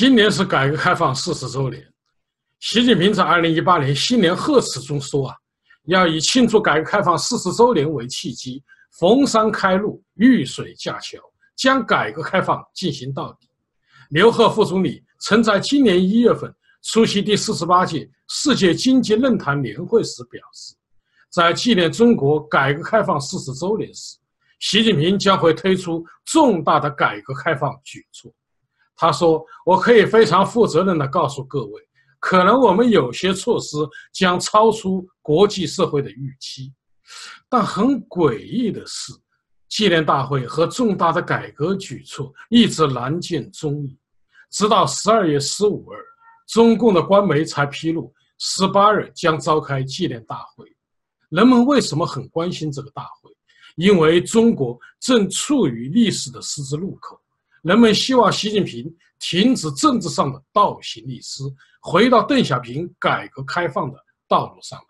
今年是改革开放四十周年，习近平在二零一八年新年贺词中说啊，要以庆祝改革开放四十周年为契机，逢山开路，遇水架桥，将改革开放进行到底。刘鹤副总理曾在今年一月份出席第四十八届世界经济论坛年会时表示，在纪念中国改革开放四十周年时，习近平将会推出重大的改革开放举措。他说：“我可以非常负责任地告诉各位，可能我们有些措施将超出国际社会的预期，但很诡异的是，纪念大会和重大的改革举措一直难见踪影。直到十二月十五日，中共的官媒才披露，十八日将召开纪念大会。人们为什么很关心这个大会？因为中国正处于历史的十字路口。”人们希望习近平停止政治上的倒行逆施，回到邓小平改革开放的道路上来。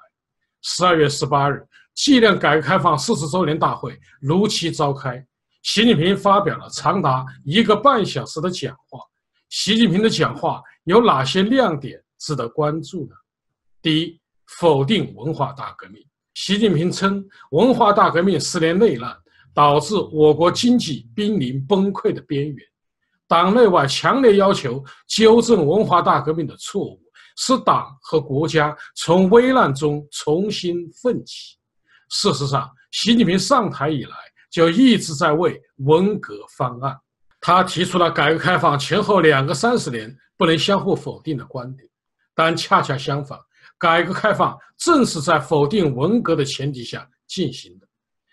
十二月十八日，纪念改革开放四十周年大会如期召开，习近平发表了长达一个半小时的讲话。习近平的讲话有哪些亮点值得关注呢？第一，否定文化大革命。习近平称，文化大革命十年内乱。导致我国经济濒临崩溃的边缘，党内外强烈要求纠正文化大革命的错误，使党和国家从危难中重新奋起。事实上，习近平上台以来就一直在为文革翻案。他提出了改革开放前后两个三十年不能相互否定的观点，但恰恰相反，改革开放正是在否定文革的前提下进行的。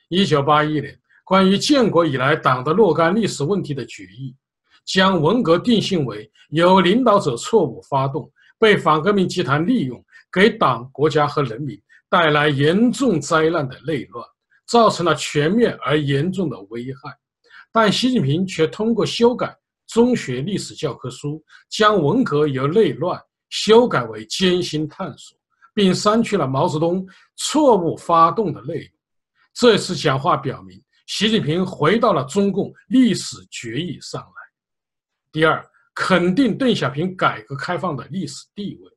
一九八一年。关于建国以来党的若干历史问题的决议，将文革定性为由领导者错误发动，被反革命集团利用，给党、国家和人民带来严重灾难的内乱，造成了全面而严重的危害。但习近平却通过修改中学历史教科书，将文革由内乱修改为艰辛探索，并删去了毛泽东错误发动的内容。这次讲话表明。习近平回到了中共历史决议上来。第二，肯定邓小平改革开放的历史地位。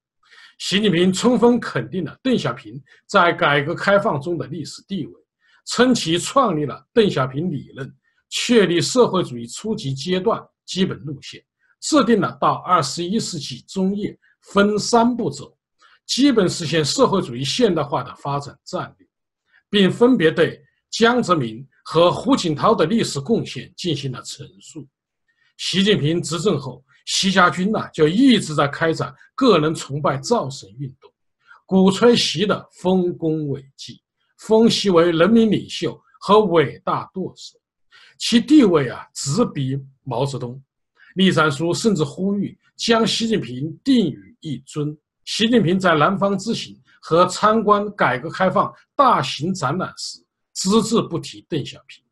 习近平充分肯定了邓小平在改革开放中的历史地位，称其创立了邓小平理论，确立社会主义初级阶段基本路线，制定了到二十一世纪中叶分三步走，基本实现社会主义现代化的发展战略，并分别对江泽民。和胡锦涛的历史贡献进行了陈述。习近平执政后，习家军呢就一直在开展个人崇拜造神运动，鼓吹习的丰功伟绩，封习为人民领袖和伟大舵手，其地位啊直逼毛泽东。栗战书甚至呼吁将习近平定于一尊。习近平在南方之行和参观改革开放大型展览时。只字不提邓小平，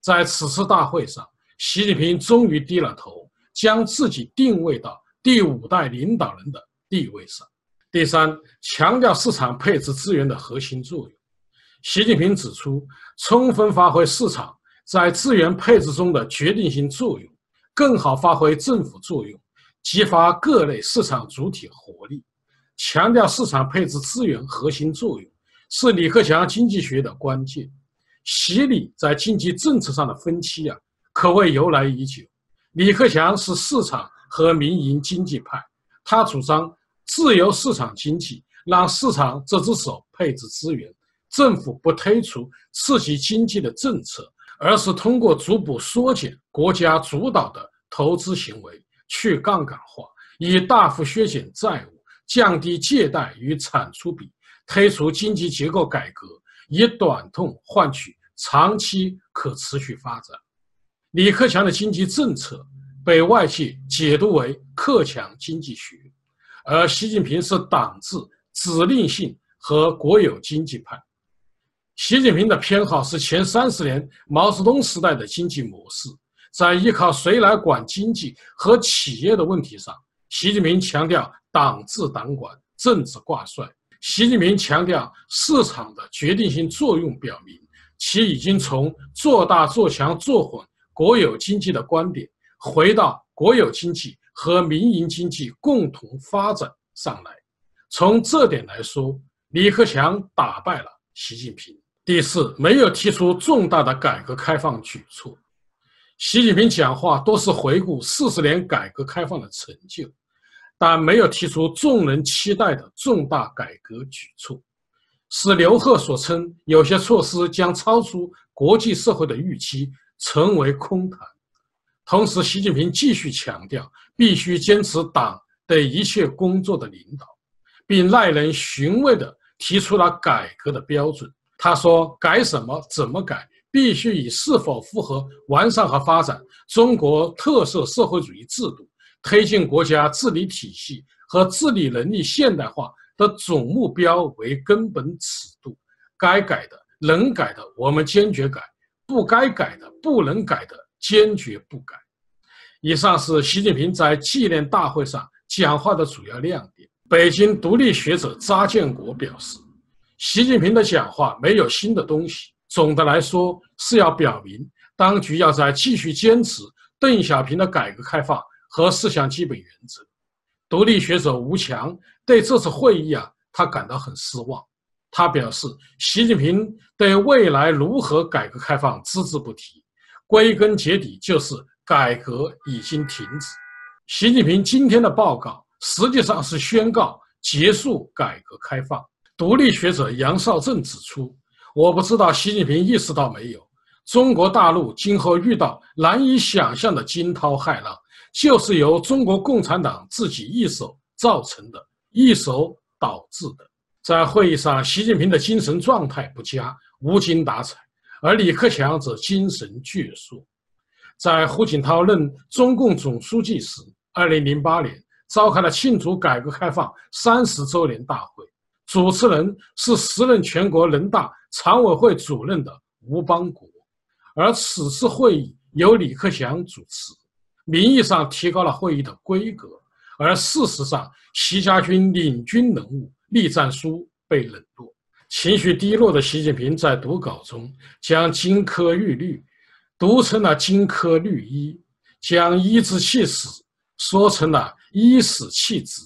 在此次大会上，习近平终于低了头，将自己定位到第五代领导人的地位上。第三，强调市场配置资源的核心作用。习近平指出，充分发挥市场在资源配置中的决定性作用，更好发挥政府作用，激发各类市场主体活力。强调市场配置资源核心作用，是李克强经济学的关键。习李在经济政策上的分歧啊，可谓由来已久。李克强是市场和民营经济派，他主张自由市场经济，让市场这只手配置资源，政府不推出刺激经济的政策，而是通过逐步缩减国家主导的投资行为，去杠杆化，以大幅削减债务，降低借贷与产出比，推出经济结构改革。以短痛换取长期可持续发展。李克强的经济政策被外界解读为克强经济学，而习近平是党治、指令性和国有经济派。习近平的偏好是前三十年毛泽东时代的经济模式，在依靠谁来管经济和企业的问题上，习近平强调党治党管，政治挂帅。习近平强调市场的决定性作用，表明其已经从做大做强做混国有经济的观点，回到国有经济和民营经济共同发展上来。从这点来说，李克强打败了习近平。第四，没有提出重大的改革开放举措。习近平讲话多是回顾四十年改革开放的成就，但没有提出众人期待的重大改革举措，使刘鹤所称有些措施将超出国际社会的预期成为空谈。同时，习近平继续强调，必须坚持党对一切工作的领导。并耐人寻味地提出了改革的标准。他说：“改什么？怎么改？必须以是否符合完善和发展中国特色社会主义制度、推进国家治理体系和治理能力现代化的总目标为根本尺度。该改的、能改的，我们坚决改；不该改的、不能改的，坚决不改。”以上是习近平在纪念大会上讲话的主要亮点。北京独立学者查建国表示，习近平的讲话没有新的东西。总的来说，是要表明当局要在继续坚持邓小平的改革开放和四项基本原则。独立学者吴强对这次会议啊，他感到很失望。他表示，习近平对未来如何改革开放只字不提，归根结底就是改革已经停止。习近平今天的报告。实际上是宣告结束改革开放。独立学者杨绍正指出：“我不知道习近平意识到没有，中国大陆今后遇到难以想象的惊涛骇浪，就是由中国共产党自己一手造成的，一手导致的。”在会议上，习近平的精神状态不佳，无精打采，而李克强则精神矍铄。在胡锦涛任中共总书记时，二零零八年。召开了庆祝改革开放三十周年大会，主持人是时任全国人大常委会主任的吴邦国，而此次会议由李克强主持，名义上提高了会议的规格，而事实上，习家军领军人物栗战书被冷落，情绪低落的习近平在读稿中将金科玉律读成了金科绿衣，将颐指气死说成了。以史弃之，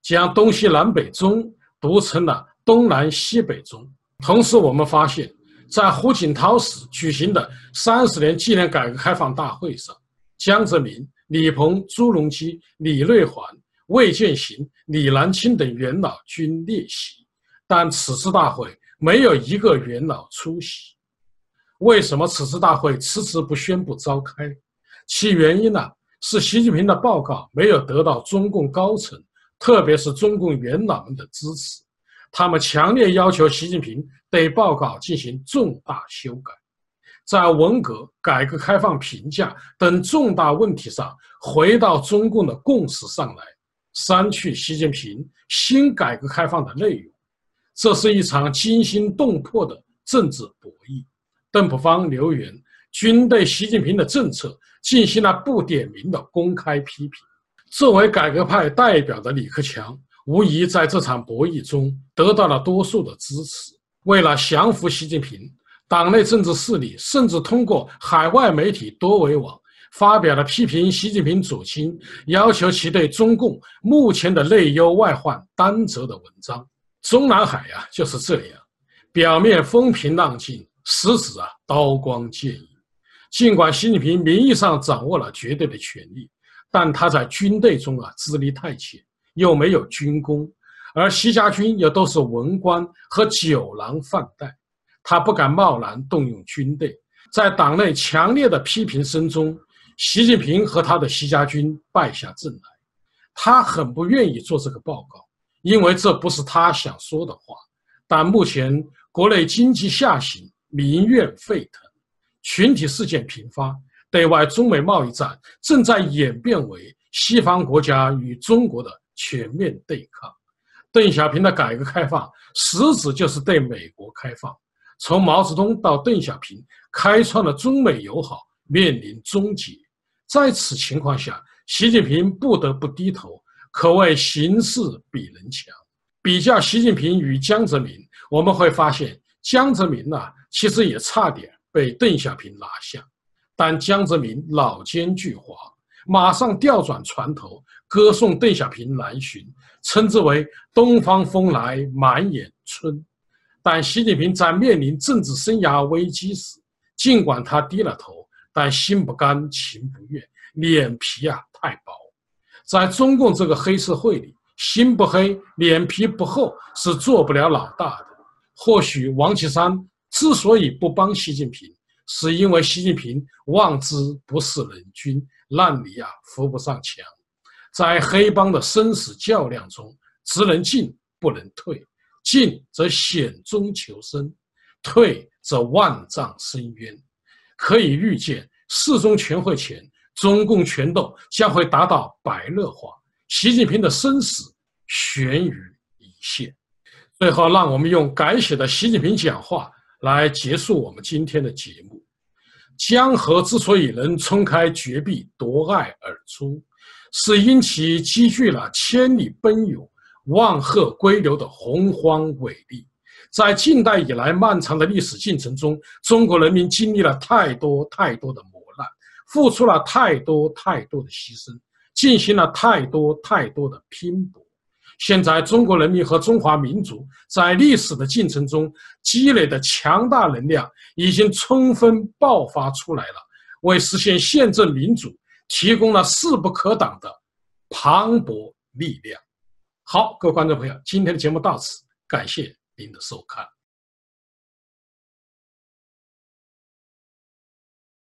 将东西南北中读成了东南西北中。同时，我们发现，在胡锦涛时举行的三十年纪念改革开放大会上，江泽民、李鹏、朱镕基、李瑞环、魏建行、李南清等元老均列席，但此次大会没有一个元老出席。为什么此次大会迟迟不宣布召开？其原因呢？是习近平的报告没有得到中共高层，特别是中共元老们的支持，他们强烈要求习近平对报告进行重大修改，在文革、改革开放评价等重大问题上回到中共的共识上来，删去习近平新改革开放的内容。这是一场惊心动魄的政治博弈。邓朴方、刘源均对习近平的政策。进行了不点名的公开批评。作为改革派代表的李克强，无疑在这场博弈中得到了多数的支持。为了降服习近平，党内政治势力甚至通过海外媒体多维网发表了批评习近平左倾、要求其对中共目前的内忧外患担责的文章。中南海呀就是这样，表面风平浪静，实质啊刀光剑影。尽管习近平名义上掌握了绝对的权力，但他在军队中啊资历太浅，又没有军功，而习家军又都是文官和酒囊饭袋，他不敢贸然动用军队。在党内强烈的批评声中，习近平和他的习家军败下阵来。他很不愿意做这个报告，因为这不是他想说的话。但目前国内经济下行，民怨沸腾。群体事件频发，对外中美贸易战正在演变为西方国家与中国的全面对抗。邓小平的改革开放实质就是对美国开放，从毛泽东到邓小平开创的中美友好面临终结。在此情况下，习近平不得不低头，可谓形势比人强。比较习近平与江泽民，我们会发现江泽民呢，其实也差点。被邓小平拿下，但江泽民老奸巨猾，马上调转船头，歌颂邓小平南巡，称之为“东方风来满眼春”。但习近平在面临政治生涯危机时，尽管他低了头，但心不甘情不愿，脸皮啊太薄。在中共这个黑社会里，心不黑、脸皮不厚是做不了老大的。或许王岐山之所以不帮习近平，是因为习近平望之不是人君，烂泥啊扶不上墙。在黑帮的生死较量中，只能进不能退。进则险中求生，退则万丈深渊。可以预见，四中全会前，中共权斗将会达到白热化，习近平的生死悬于一线。最后，让我们用改写的习近平讲话来结束我们今天的节目。江河之所以能冲开绝壁夺爱而出，是因其积聚了千里奔涌。万壑归流的洪荒伟力，在近代以来漫长的历史进程中，中国人民经历了太多太多的磨难，付出了太多太多的牺牲，进行了太多太多的拼搏。现在，中国人民和中华民族在历史的进程中积累的强大能量已经充分爆发出来了，为实现宪政民主提供了势不可挡的磅礴力量。好，各位观众朋友，今天的节目到此，感谢您的收看。